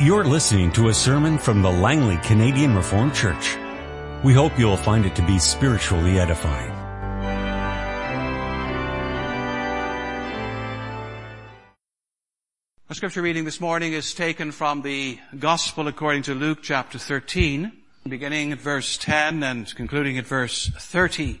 You're listening to a sermon from the Langley Canadian Reformed Church. We hope you'll find it to be spiritually edifying. Our scripture reading this morning is taken from the Gospel according to Luke chapter 13, beginning at verse 10 and concluding at verse 30.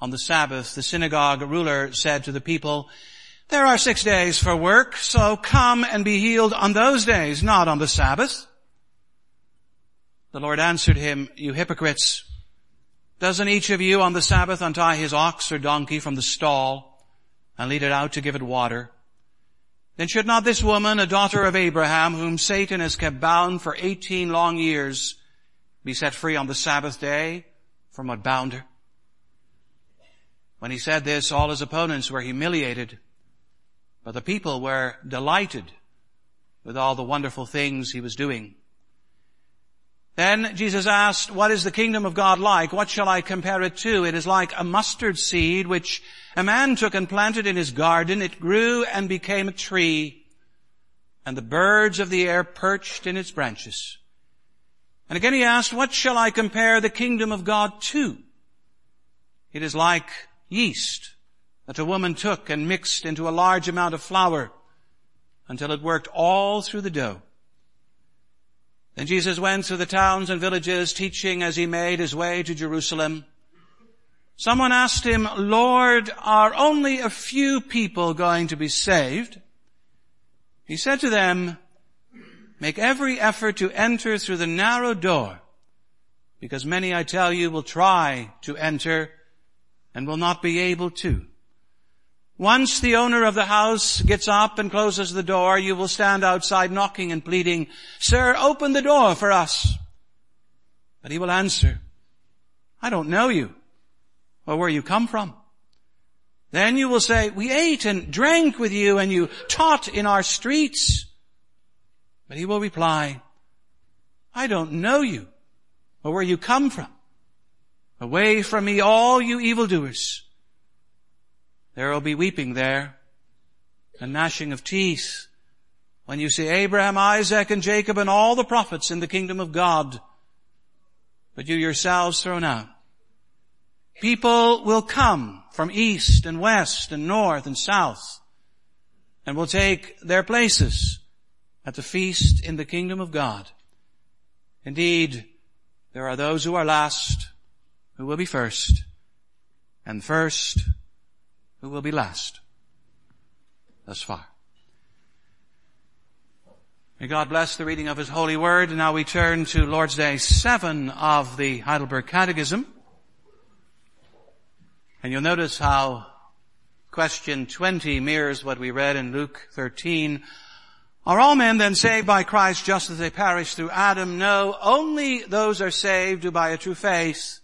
on the Sabbath, the synagogue ruler said to the people, there are six days for work, so come and be healed on those days, not on the Sabbath. The Lord answered him, you hypocrites, doesn't each of you on the Sabbath untie his ox or donkey from the stall and lead it out to give it water? Then should not this woman, a daughter of Abraham, whom Satan has kept bound for 18 long years, be set free on the Sabbath day from what bound her? When he said this, all his opponents were humiliated, but the people were delighted with all the wonderful things he was doing. Then Jesus asked, what is the kingdom of God like? What shall I compare it to? It is like a mustard seed which a man took and planted in his garden. It grew and became a tree and the birds of the air perched in its branches. And again he asked, what shall I compare the kingdom of God to? It is like yeast that a woman took and mixed into a large amount of flour until it worked all through the dough. Then Jesus went through the towns and villages teaching as he made his way to Jerusalem. Someone asked him, Lord, are only a few people going to be saved? He said to them, make every effort to enter through the narrow door because many, I tell you, will try to enter and will not be able to. Once the owner of the house gets up and closes the door, you will stand outside knocking and pleading, Sir, open the door for us. But he will answer, I don't know you or where you come from. Then you will say, we ate and drank with you and you taught in our streets. But he will reply, I don't know you or where you come from. Away from me, all you evildoers. There will be weeping there and gnashing of teeth when you see Abraham, Isaac, and Jacob and all the prophets in the kingdom of God, but you yourselves thrown out. People will come from east and west and north and south and will take their places at the feast in the kingdom of God. Indeed, there are those who are last who will be first, and first who will be last. Thus far. May God bless the reading of His holy word. Now we turn to Lord's Day 7 of the Heidelberg Catechism. And you'll notice how question 20 mirrors what we read in Luke 13. Are all men then saved by Christ just as they perished through Adam? No, only those are saved who by a true faith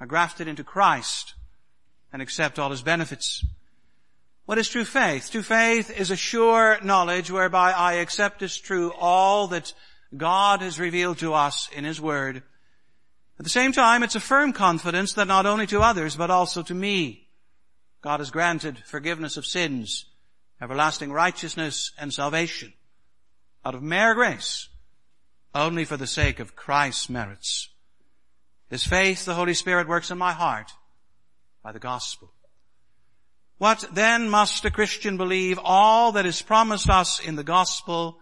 are grafted into Christ and accept all his benefits. What is true faith? True faith is a sure knowledge whereby I accept as true all that God has revealed to us in his word. At the same time, it's a firm confidence that not only to others, but also to me, God has granted forgiveness of sins, everlasting righteousness and salvation out of mere grace, only for the sake of Christ's merits. This faith the Holy Spirit works in my heart by the gospel. What then must a Christian believe? All that is promised us in the gospel,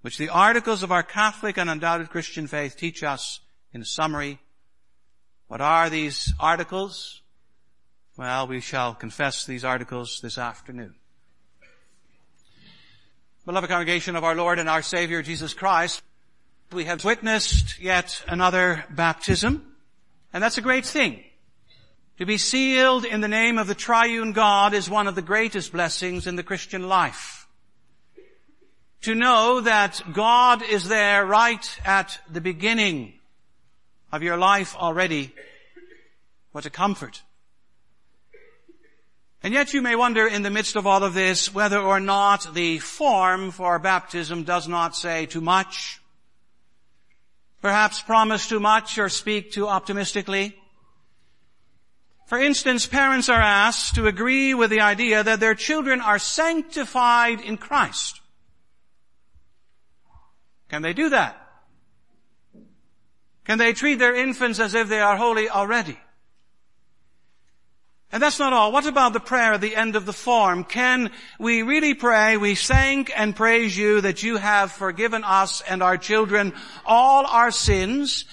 which the articles of our Catholic and undoubted Christian faith teach us in summary. What are these articles? Well, we shall confess these articles this afternoon. Beloved congregation of our Lord and our Savior Jesus Christ, we have witnessed yet another baptism, and that's a great thing. To be sealed in the name of the triune God is one of the greatest blessings in the Christian life. to know that God is there right at the beginning of your life already. What a comfort. And yet you may wonder in the midst of all of this whether or not the form for baptism does not say too much. Perhaps promise too much or speak too optimistically. For instance, parents are asked to agree with the idea that their children are sanctified in Christ. Can they do that? Can they treat their infants as if they are holy already? And that's not all. What about the prayer at the end of the form? Can we really pray, we thank and praise you that you have forgiven us and our children all our sins,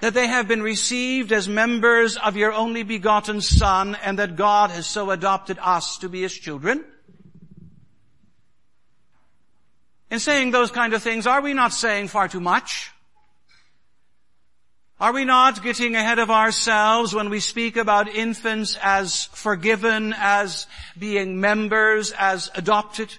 that they have been received as members of your only begotten Son, and that God has so adopted us to be his children? In saying those kind of things, are we not saying far too much? Are we not getting ahead of ourselves when we speak about infants as forgiven, as being members, as adopted?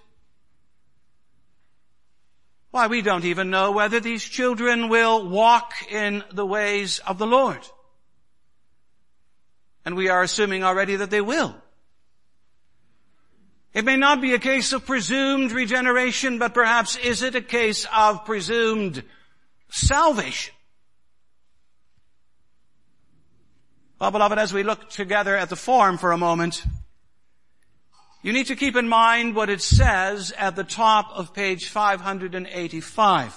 Why, we don't even know whether these children will walk in the ways of the Lord. And we are assuming already that they will. It may not be a case of presumed regeneration, but perhaps is it a case of presumed salvation? Well, beloved, as we look together at the form for a moment, you need to keep in mind what it says at the top of page 585.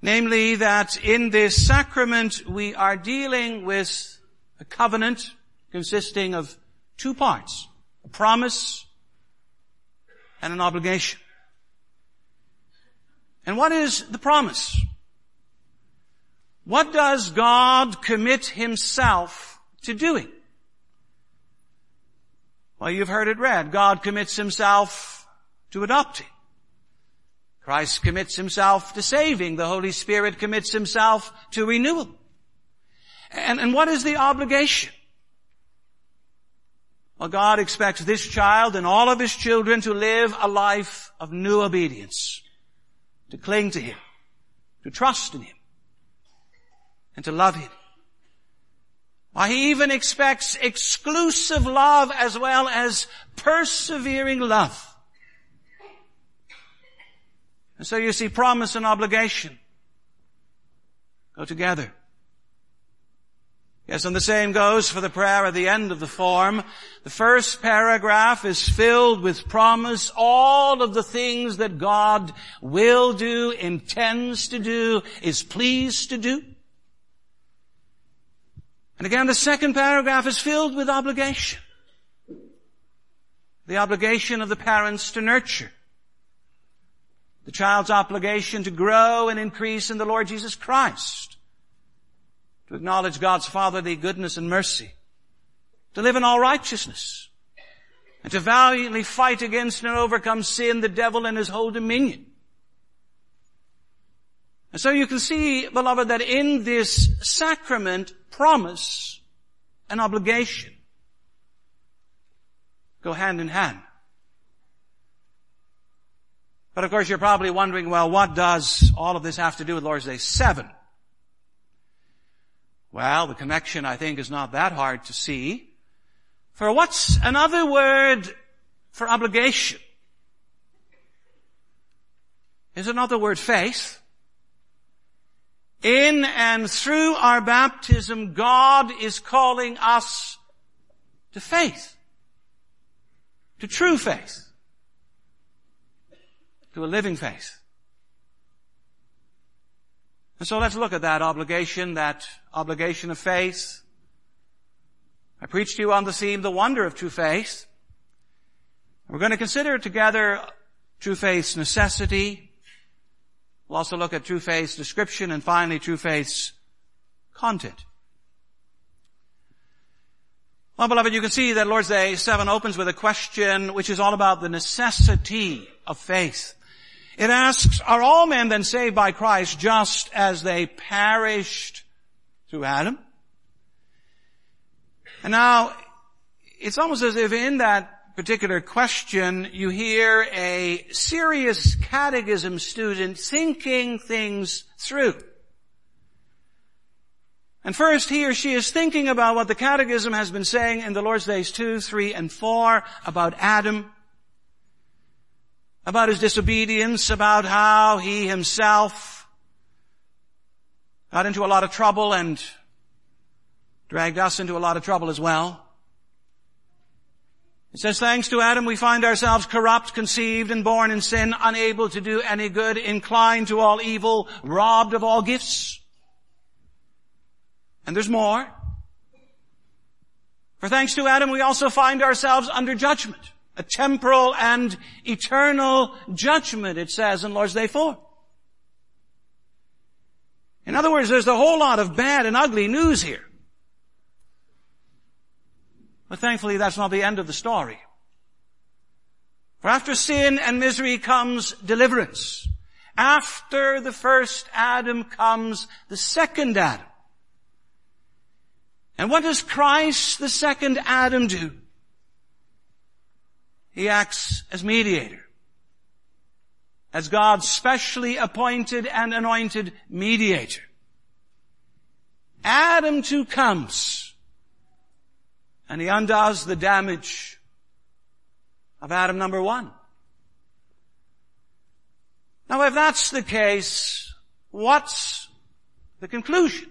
Namely that in this sacrament we are dealing with a covenant consisting of two parts, a promise and an obligation. And what is the promise? What does God commit himself to doing? Well, you've heard it read. God commits himself to adopting. Christ commits himself to saving. The Holy Spirit commits himself to renewal. And, and what is the obligation? Well, God expects this child and all of his children to live a life of new obedience, to cling to him, to trust in him, and to love Him. Why, He even expects exclusive love as well as persevering love. And so you see promise and obligation go together. Yes, and the same goes for the prayer at the end of the form. The first paragraph is filled with promise, all of the things that God will do, intends to do, is pleased to do. And again, the second paragraph is filled with obligation. The obligation of the parents to nurture. The child's obligation to grow and increase in the Lord Jesus Christ. To acknowledge God's fatherly goodness and mercy. To live in all righteousness. And to valiantly fight against and overcome sin, the devil and his whole dominion. And so you can see, beloved, that in this sacrament, promise and obligation go hand in hand. But of course you're probably wondering, well, what does all of this have to do with Lord's Day 7? Well, the connection I think is not that hard to see. For what's another word for obligation? Is another word faith? In and through our baptism, God is calling us to faith. To true faith. To a living faith. And so let's look at that obligation, that obligation of faith. I preached to you on the theme, the wonder of true faith. We're going to consider together true faith's necessity, We'll also look at true faith's description and finally true faith's content. Well, beloved, you can see that Lord's Day 7 opens with a question which is all about the necessity of faith. It asks, are all men then saved by Christ just as they perished through Adam? And now, it's almost as if in that particular question, you hear a serious catechism student thinking things through. And first he or she is thinking about what the catechism has been saying in the Lord's Days 2, 3, and 4 about Adam, about his disobedience, about how he himself got into a lot of trouble and dragged us into a lot of trouble as well. It says, thanks to Adam we find ourselves corrupt, conceived and born in sin, unable to do any good, inclined to all evil, robbed of all gifts. And there's more. For thanks to Adam we also find ourselves under judgment. A temporal and eternal judgment, it says in Lord's Day 4. In other words, there's a whole lot of bad and ugly news here. But thankfully that's not the end of the story. For after sin and misery comes deliverance. After the first Adam comes the second Adam. And what does Christ, the second Adam, do? He acts as mediator. As God's specially appointed and anointed mediator. Adam two comes and he undoes the damage of Adam number one. Now if that's the case, what's the conclusion?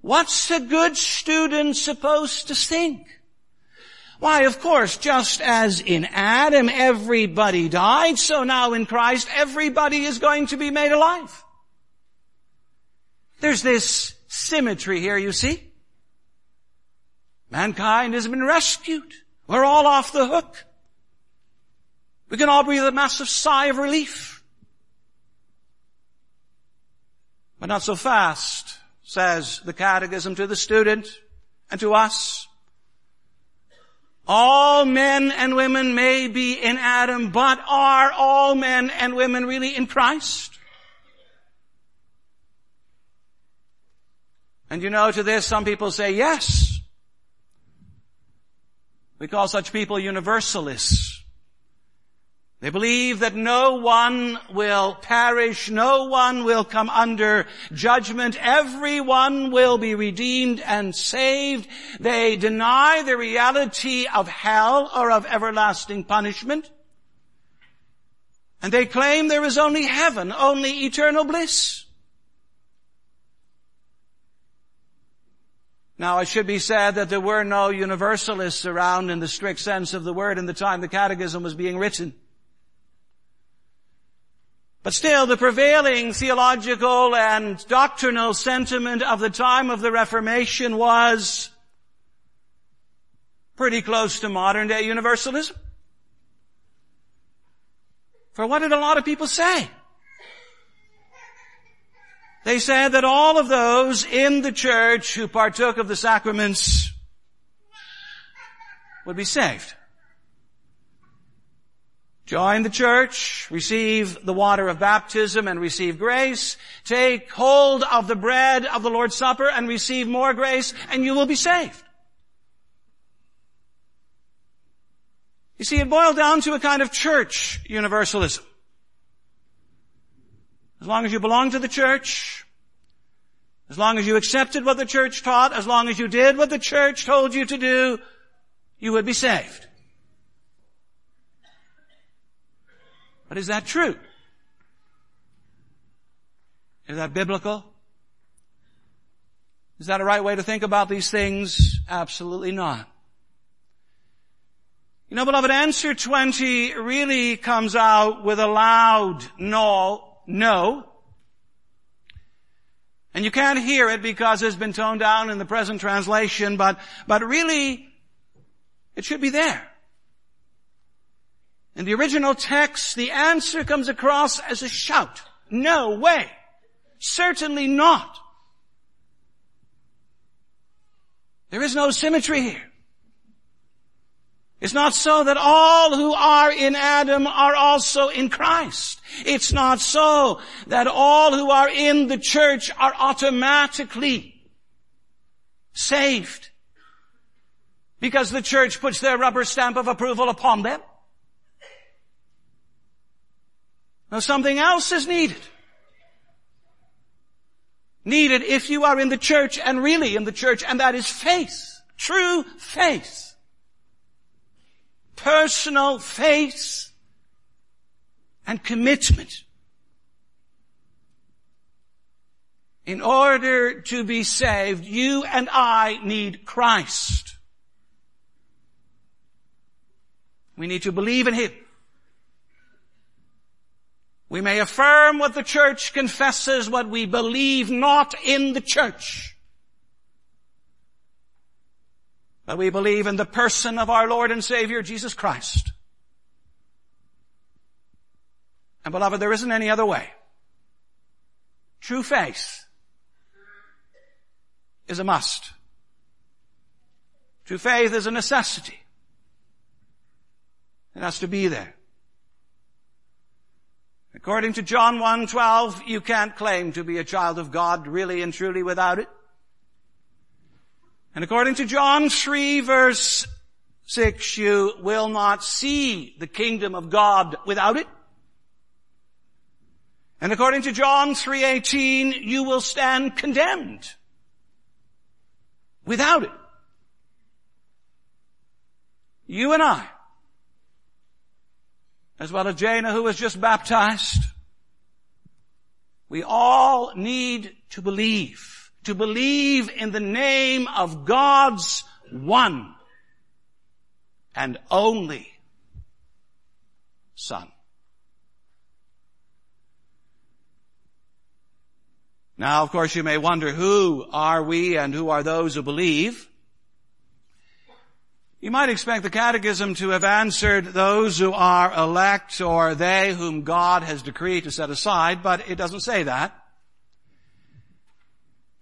What's a good student supposed to think? Why, of course, just as in Adam everybody died, so now in Christ everybody is going to be made alive. There's this symmetry here, you see. Mankind has been rescued. We're all off the hook. We can all breathe a massive sigh of relief. But not so fast, says the catechism to the student and to us. All men and women may be in Adam, but are all men and women really in Christ? And you know, to this some people say yes. We call such people universalists. They believe that no one will perish, no one will come under judgment, everyone will be redeemed and saved. They deny the reality of hell or of everlasting punishment. And they claim there is only heaven, only eternal bliss. Now it should be said that there were no universalists around in the strict sense of the word in the time the catechism was being written. But still, the prevailing theological and doctrinal sentiment of the time of the Reformation was pretty close to modern day universalism. For what did a lot of people say? They said that all of those in the church who partook of the sacraments would be saved. Join the church, receive the water of baptism and receive grace, take hold of the bread of the Lord's Supper and receive more grace and you will be saved. You see, it boiled down to a kind of church universalism. As long as you belonged to the church, as long as you accepted what the church taught, as long as you did what the church told you to do, you would be saved. But is that true? Is that biblical? Is that a right way to think about these things? Absolutely not. You know, beloved, answer 20 really comes out with a loud no no. And you can't hear it because it's been toned down in the present translation, but, but really, it should be there. In the original text, the answer comes across as a shout. No way. Certainly not. There is no symmetry here. It's not so that all who are in Adam are also in Christ. It's not so that all who are in the church are automatically saved. because the church puts their rubber stamp of approval upon them. Now something else is needed. Needed if you are in the church and really in the church, and that is faith. True faith. Personal faith and commitment. In order to be saved, you and I need Christ. We need to believe in Him. We may affirm what the church confesses, what we believe not in the church. We believe in the person of our Lord and Savior, Jesus Christ. And beloved, there isn't any other way. True faith is a must. True faith is a necessity. It has to be there. According to John 1:12, you can't claim to be a child of God really and truly without it. And according to John 3 verse 6, you will not see the kingdom of God without it. And according to John 3:18, you will stand condemned without it. You and I as well as Jana who was just baptized. We all need to believe, to believe in the name of God's one and only Son. Now, of course, you may wonder who are we and who are those who believe? You might expect the catechism to have answered those who are elect or they whom God has decreed to set aside, but it doesn't say that.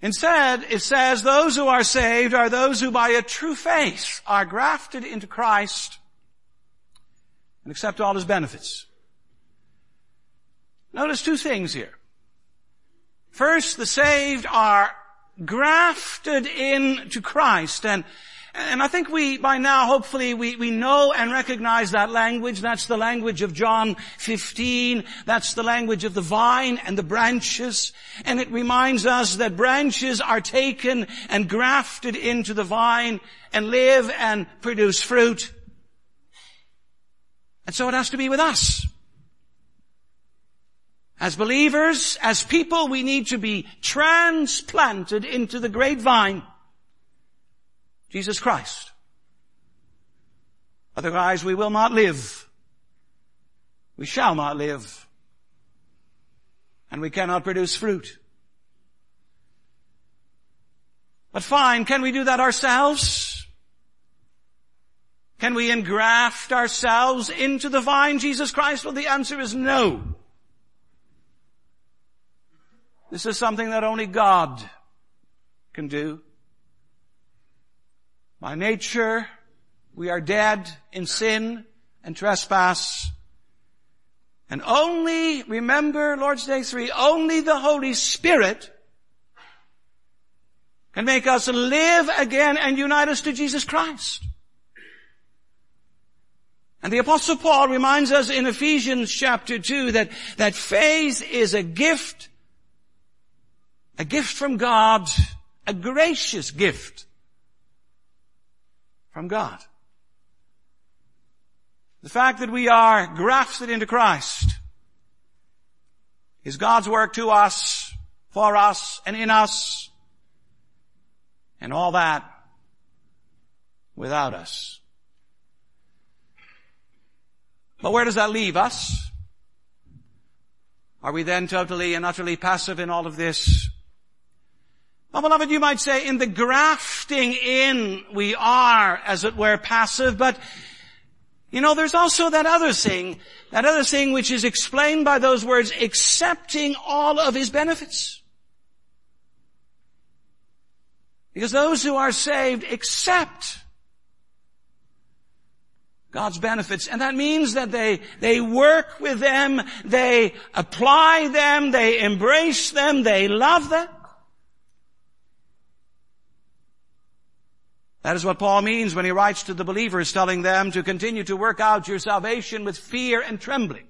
Instead, it says those who are saved are those who by a true faith are grafted into Christ and accept all his benefits. Notice two things here. First, the saved are grafted into Christ and and I think we, by now, hopefully, we, we know and recognize that language. That's the language of John 15. That's the language of the vine and the branches. And it reminds us that branches are taken and grafted into the vine and live and produce fruit. And so it has to be with us. As believers, as people, we need to be transplanted into the great vine. Jesus Christ. Otherwise we will not live. We shall not live. And we cannot produce fruit. But fine, can we do that ourselves? Can we engraft ourselves into the vine, Jesus Christ? Well, the answer is no. This is something that only God can do. By nature, we are dead in sin and trespass. And only, remember Lord's Day 3, only the Holy Spirit can make us live again and unite us to Jesus Christ. And the apostle Paul reminds us in Ephesians chapter 2 that, that faith is a gift, a gift from God, a gracious gift from God. The fact that we are grafted into Christ is God's work to us, for us, and in us, and all that without us. But where does that leave us? Are we then totally and utterly passive in all of this? Well, beloved, you might say in the grafting in we are, as it were, passive, but you know, there's also that other thing, that other thing which is explained by those words, accepting all of his benefits. Because those who are saved accept God's benefits. And that means that they, they work with them, they apply them, they embrace them, they love them. That is what Paul means when he writes to the believers telling them to continue to work out your salvation with fear and trembling.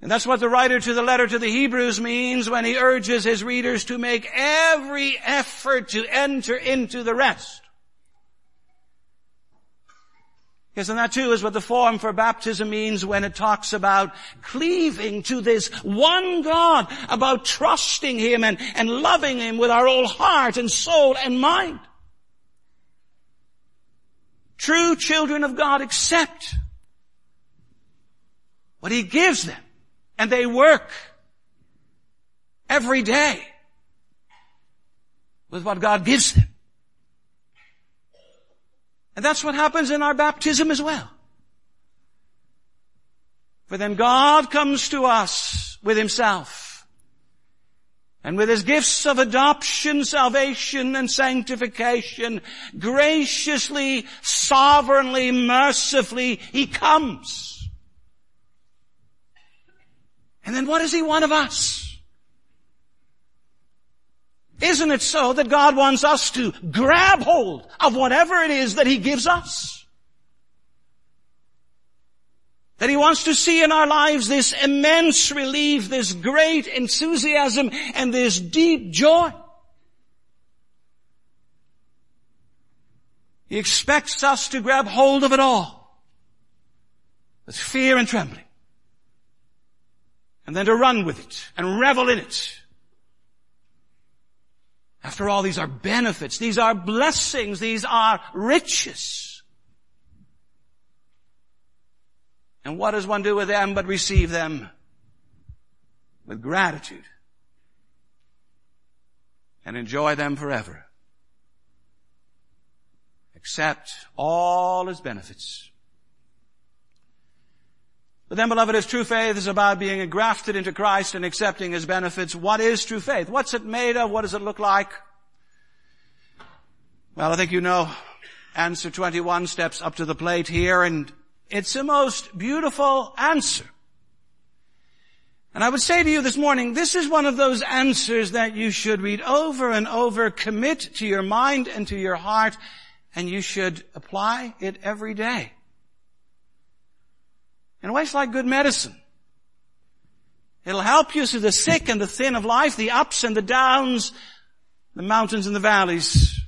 And that's what the writer to the letter to the Hebrews means when he urges his readers to make every effort to enter into the rest. And that too is what the form for baptism means when it talks about cleaving to this one God, about trusting Him and, and loving Him with our whole heart and soul and mind. True children of God accept what He gives them and they work every day with what God gives them. And that's what happens in our baptism as well. For then God comes to us with Himself. And with His gifts of adoption, salvation, and sanctification, graciously, sovereignly, mercifully, He comes. And then what does He want of us? Isn't it so that God wants us to grab hold of whatever it is that He gives us? That He wants to see in our lives this immense relief, this great enthusiasm, and this deep joy. He expects us to grab hold of it all with fear and trembling. And then to run with it and revel in it after all, these are benefits. These are blessings. These are riches. And what does one do with them but receive them with gratitude and enjoy them forever? Accept all his benefits. But then beloved, if true faith is about being engrafted into Christ and accepting His benefits, what is true faith? What's it made of? What does it look like? Well, I think you know answer 21 steps up to the plate here and it's a most beautiful answer. And I would say to you this morning, this is one of those answers that you should read over and over, commit to your mind and to your heart, and you should apply it every day. In a way, it's like good medicine. It'll help you through the sick and the thin of life, the ups and the downs, the mountains and the valleys,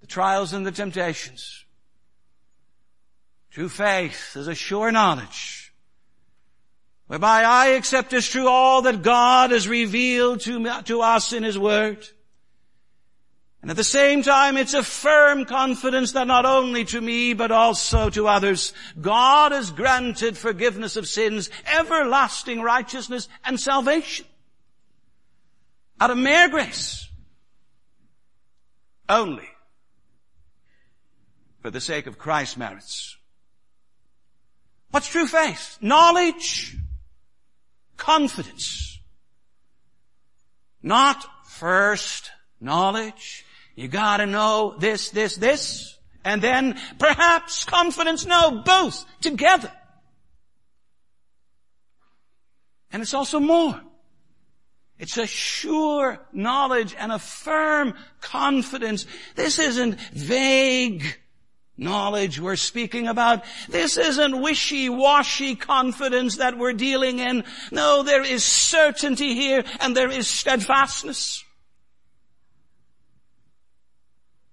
the trials and the temptations. True faith is a sure knowledge whereby I accept as true all that God has revealed to, to us in His Word. And at the same time, it's a firm confidence that not only to me, but also to others, God has granted forgiveness of sins, everlasting righteousness, and salvation. Out of mere grace. Only. For the sake of Christ's merits. What's true faith? Knowledge. Confidence. Not first knowledge you gotta know this, this, this, and then perhaps confidence, no, both together. And it's also more. It's a sure knowledge and a firm confidence. This isn't vague knowledge we're speaking about. This isn't wishy-washy confidence that we're dealing in. No, there is certainty here and there is steadfastness.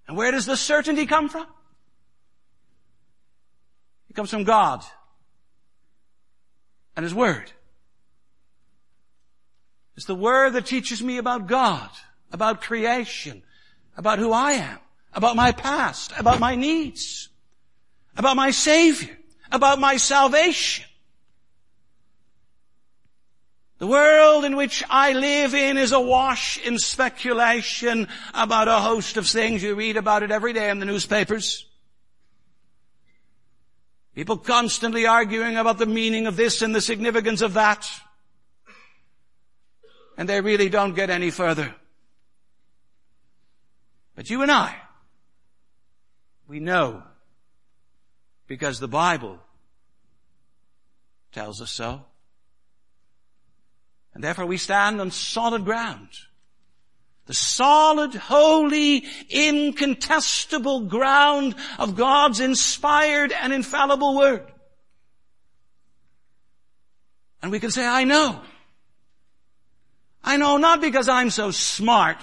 And where does the certainty come from? It comes from God and His Word. It's the Word that teaches me about God, about creation, about who I am, about my past, about my needs, about my Savior, about my salvation. The world in which I live in is awash in speculation about a host of things. You read about it every day in the newspapers. People constantly arguing about the meaning of this and the significance of that. And they really don't get any further. But you and I, we know because the Bible tells us so. And therefore we stand on solid ground. The solid, holy, incontestable ground of God's inspired and infallible word. And we can say, I know. I know not because I'm so smart,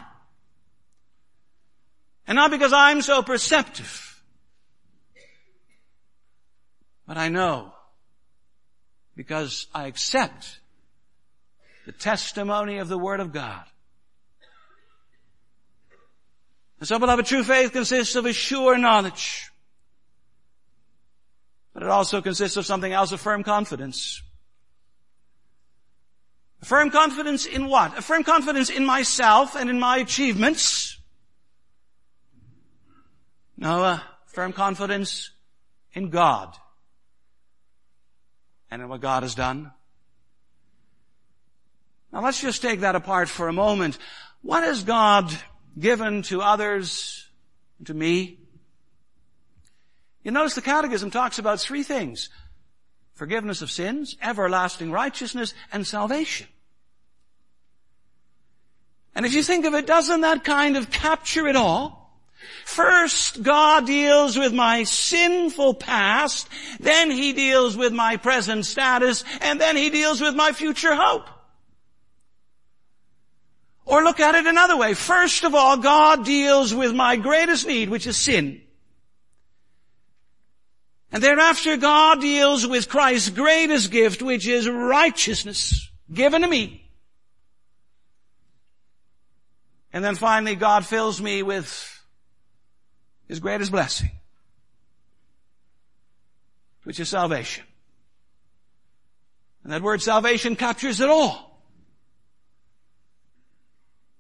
and not because I'm so perceptive, but I know because I accept the testimony of the Word of God. And so beloved, true faith consists of a sure knowledge. But it also consists of something else, a firm confidence. A firm confidence in what? A firm confidence in myself and in my achievements. No, a firm confidence in God and in what God has done. Now let's just take that apart for a moment. What has God given to others, to me. You notice the Catechism talks about three things. Forgiveness of sins, everlasting righteousness, and salvation. And if you think of it, doesn't that kind of capture it all? First, God deals with my sinful past, then He deals with my present status, and then He deals with my future hope. Or look at it another way. First of all, God deals with my greatest need, which is sin. And thereafter, God deals with Christ's greatest gift, which is righteousness, given to me. And then finally, God fills me with His greatest blessing, which is salvation. And that word salvation captures it all.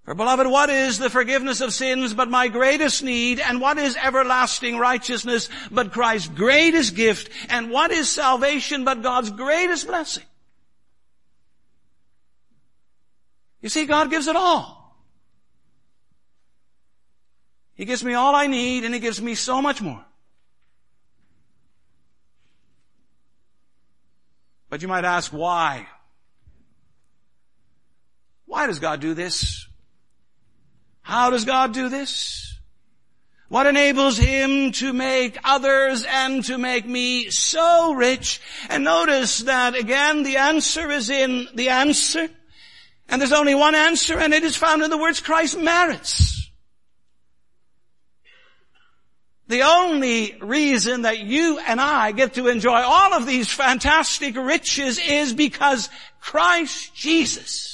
For beloved, what is the forgiveness of sins but my greatest need? And what is everlasting righteousness but Christ's greatest gift? And what is salvation but God's greatest blessing? You see, God gives it all. He gives me all I need and He gives me so much more. But you might ask why? Why does God do this? How does God do this? What enables Him to make others and to make me so rich? And notice that again, the answer is in the answer. And there's only one answer and it is found in the words Christ merits. The only reason that you and I get to enjoy all of these fantastic riches is because Christ Jesus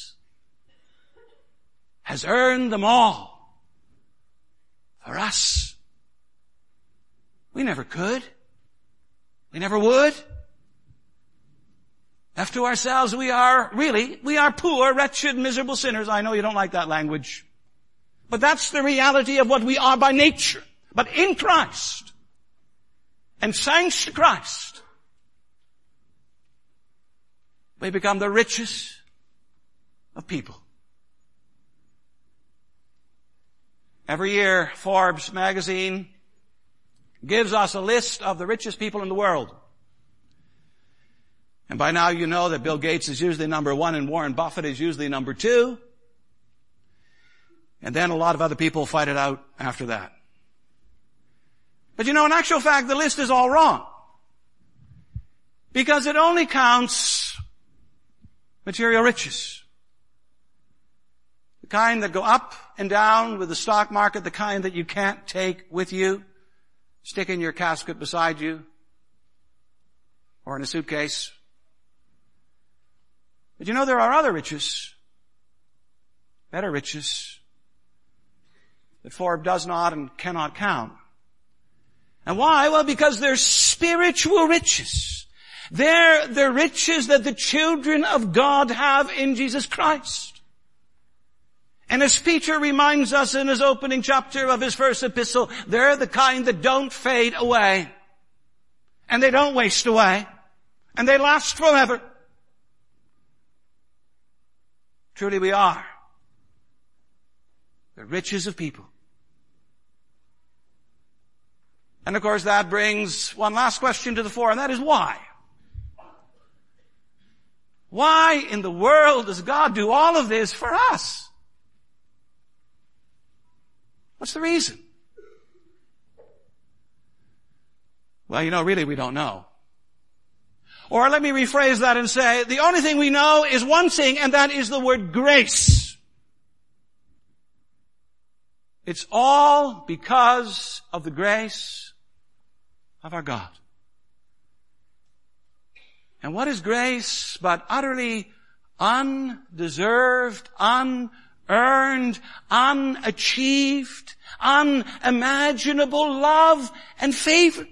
has earned them all for us. We never could. We never would. Left to ourselves, we are really, we are poor, wretched, miserable sinners. I know you don't like that language. But that's the reality of what we are by nature. But in Christ, and thanks to Christ, we become the richest of people. Every year, Forbes magazine gives us a list of the richest people in the world. And by now you know that Bill Gates is usually number one and Warren Buffett is usually number two. And then a lot of other people fight it out after that. But you know, in actual fact, the list is all wrong. Because it only counts material riches. The kind that go up and down with the stock market, the kind that you can't take with you, stick in your casket beside you, or in a suitcase. But you know there are other riches, better riches, that Forbes does not and cannot count. And why? Well, because they're spiritual riches. They're the riches that the children of God have in Jesus Christ. And as Peter reminds us in his opening chapter of his first epistle, they're the kind that don't fade away. And they don't waste away. And they last forever. Truly we are the riches of people. And of course that brings one last question to the fore, and that is why? Why in the world does God do all of this for us? What's the reason? Well, you know, really we don't know. Or let me rephrase that and say, the only thing we know is one thing, and that is the word grace. It's all because of the grace of our God. And what is grace but utterly undeserved, unearned, unachieved, unimaginable love and favor?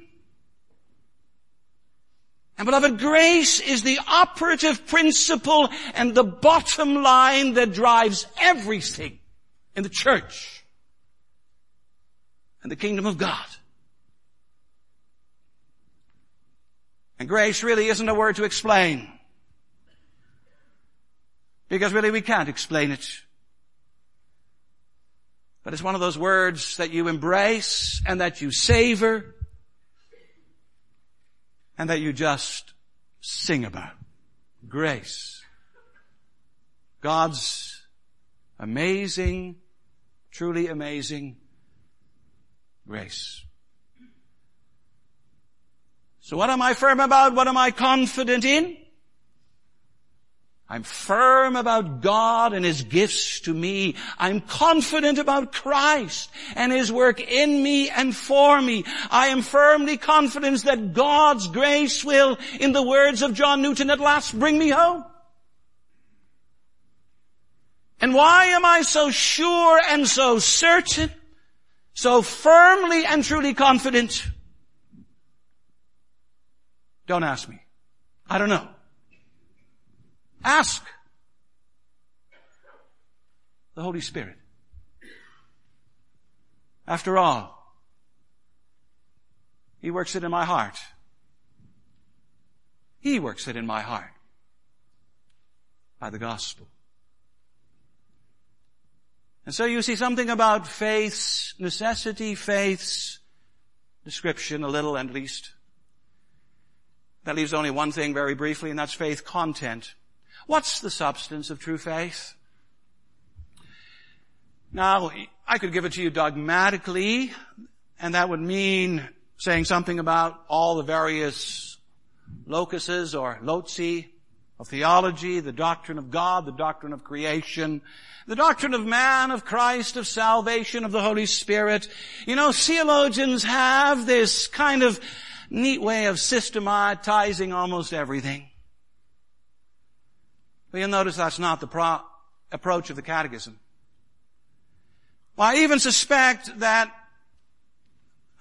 And beloved, grace is the operative principle and the bottom line that drives everything in the church and the kingdom of God. And grace really isn't a word to explain. Because really we can't explain it. But it's one of those words that you embrace and that you savor and that you just sing about. Grace. God's amazing, truly amazing grace. So what am I firm about? What am I confident in? I'm firm about God and His gifts to me. I'm confident about Christ and His work in me and for me. I am firmly confident that God's grace will, in the words of John Newton, at last bring me home. And why am I so sure and so certain, so firmly and truly confident? Don't ask me. I don't know. Ask the Holy Spirit. After all, He works it in my heart. He works it in my heart by the gospel. And so you see something about faith's necessity, faith's description a little at least. That leaves only one thing very briefly, and that's faith content. What's the substance of true faith? Now, I could give it to you dogmatically, and that would mean saying something about all the various locuses or loci of theology, the doctrine of God, the doctrine of creation, the doctrine of man, of Christ, of salvation, of the Holy Spirit. You know, theologians have this kind of neat way of systematizing almost everything. But you'll notice that's not the pro- approach of the catechism. Well, I even suspect that,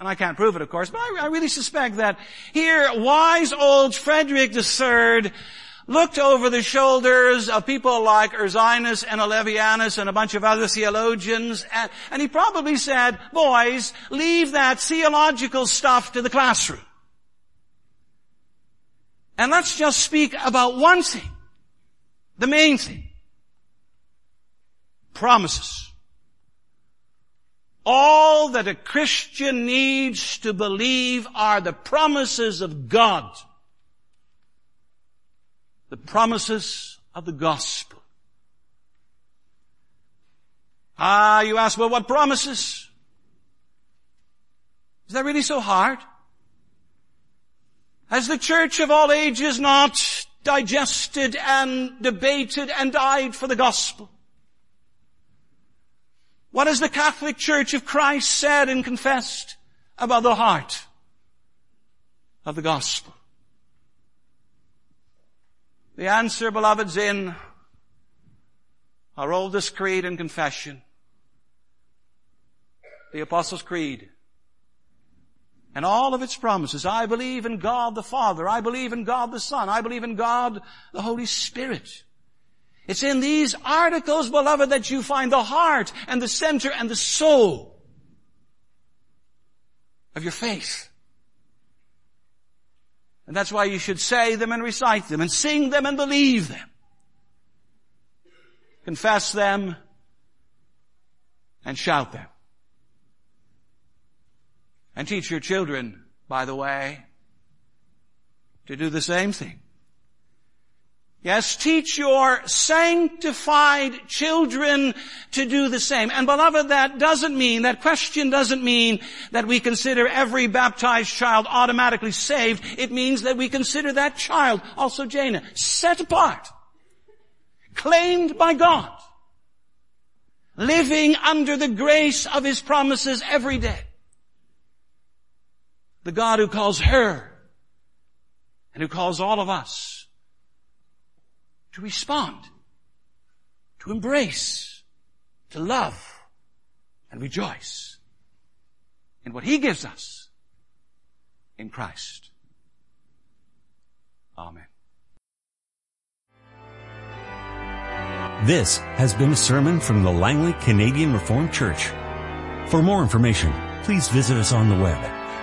and I can't prove it of course, but I, I really suspect that here wise old Frederick III looked over the shoulders of people like Ursinus and Olevianus and a bunch of other theologians, and, and, he probably said, boys, leave that theological stuff to the classroom. And let's just speak about one thing. The main thing. Promises. All that a Christian needs to believe are the promises of God. The promises of the gospel. Ah, you ask, well, what promises? Is that really so hard? Has the church of all ages not digested and debated and died for the gospel? What has the Catholic Church of Christ said and confessed about the heart of the gospel? The answer, beloveds, in our oldest creed and confession, the Apostles' Creed, and all of its promises. I believe in God the Father. I believe in God the Son. I believe in God the Holy Spirit. It's in these articles, beloved, that you find the heart and the center and the soul of your faith. And that's why you should say them and recite them and sing them and believe them. Confess them and shout them. And teach your children, by the way, to do the same thing. Yes, teach your sanctified children to do the same. And beloved, that doesn't mean, that question doesn't mean that we consider every baptized child automatically saved. It means that we consider that child, also Jana, set apart, claimed by God, living under the grace of His promises every day. The God who calls her and who calls all of us to respond, to embrace, to love, and rejoice in what He gives us in Christ. Amen. This has been a sermon from the Langley Canadian Reformed Church. For more information, please visit us on the web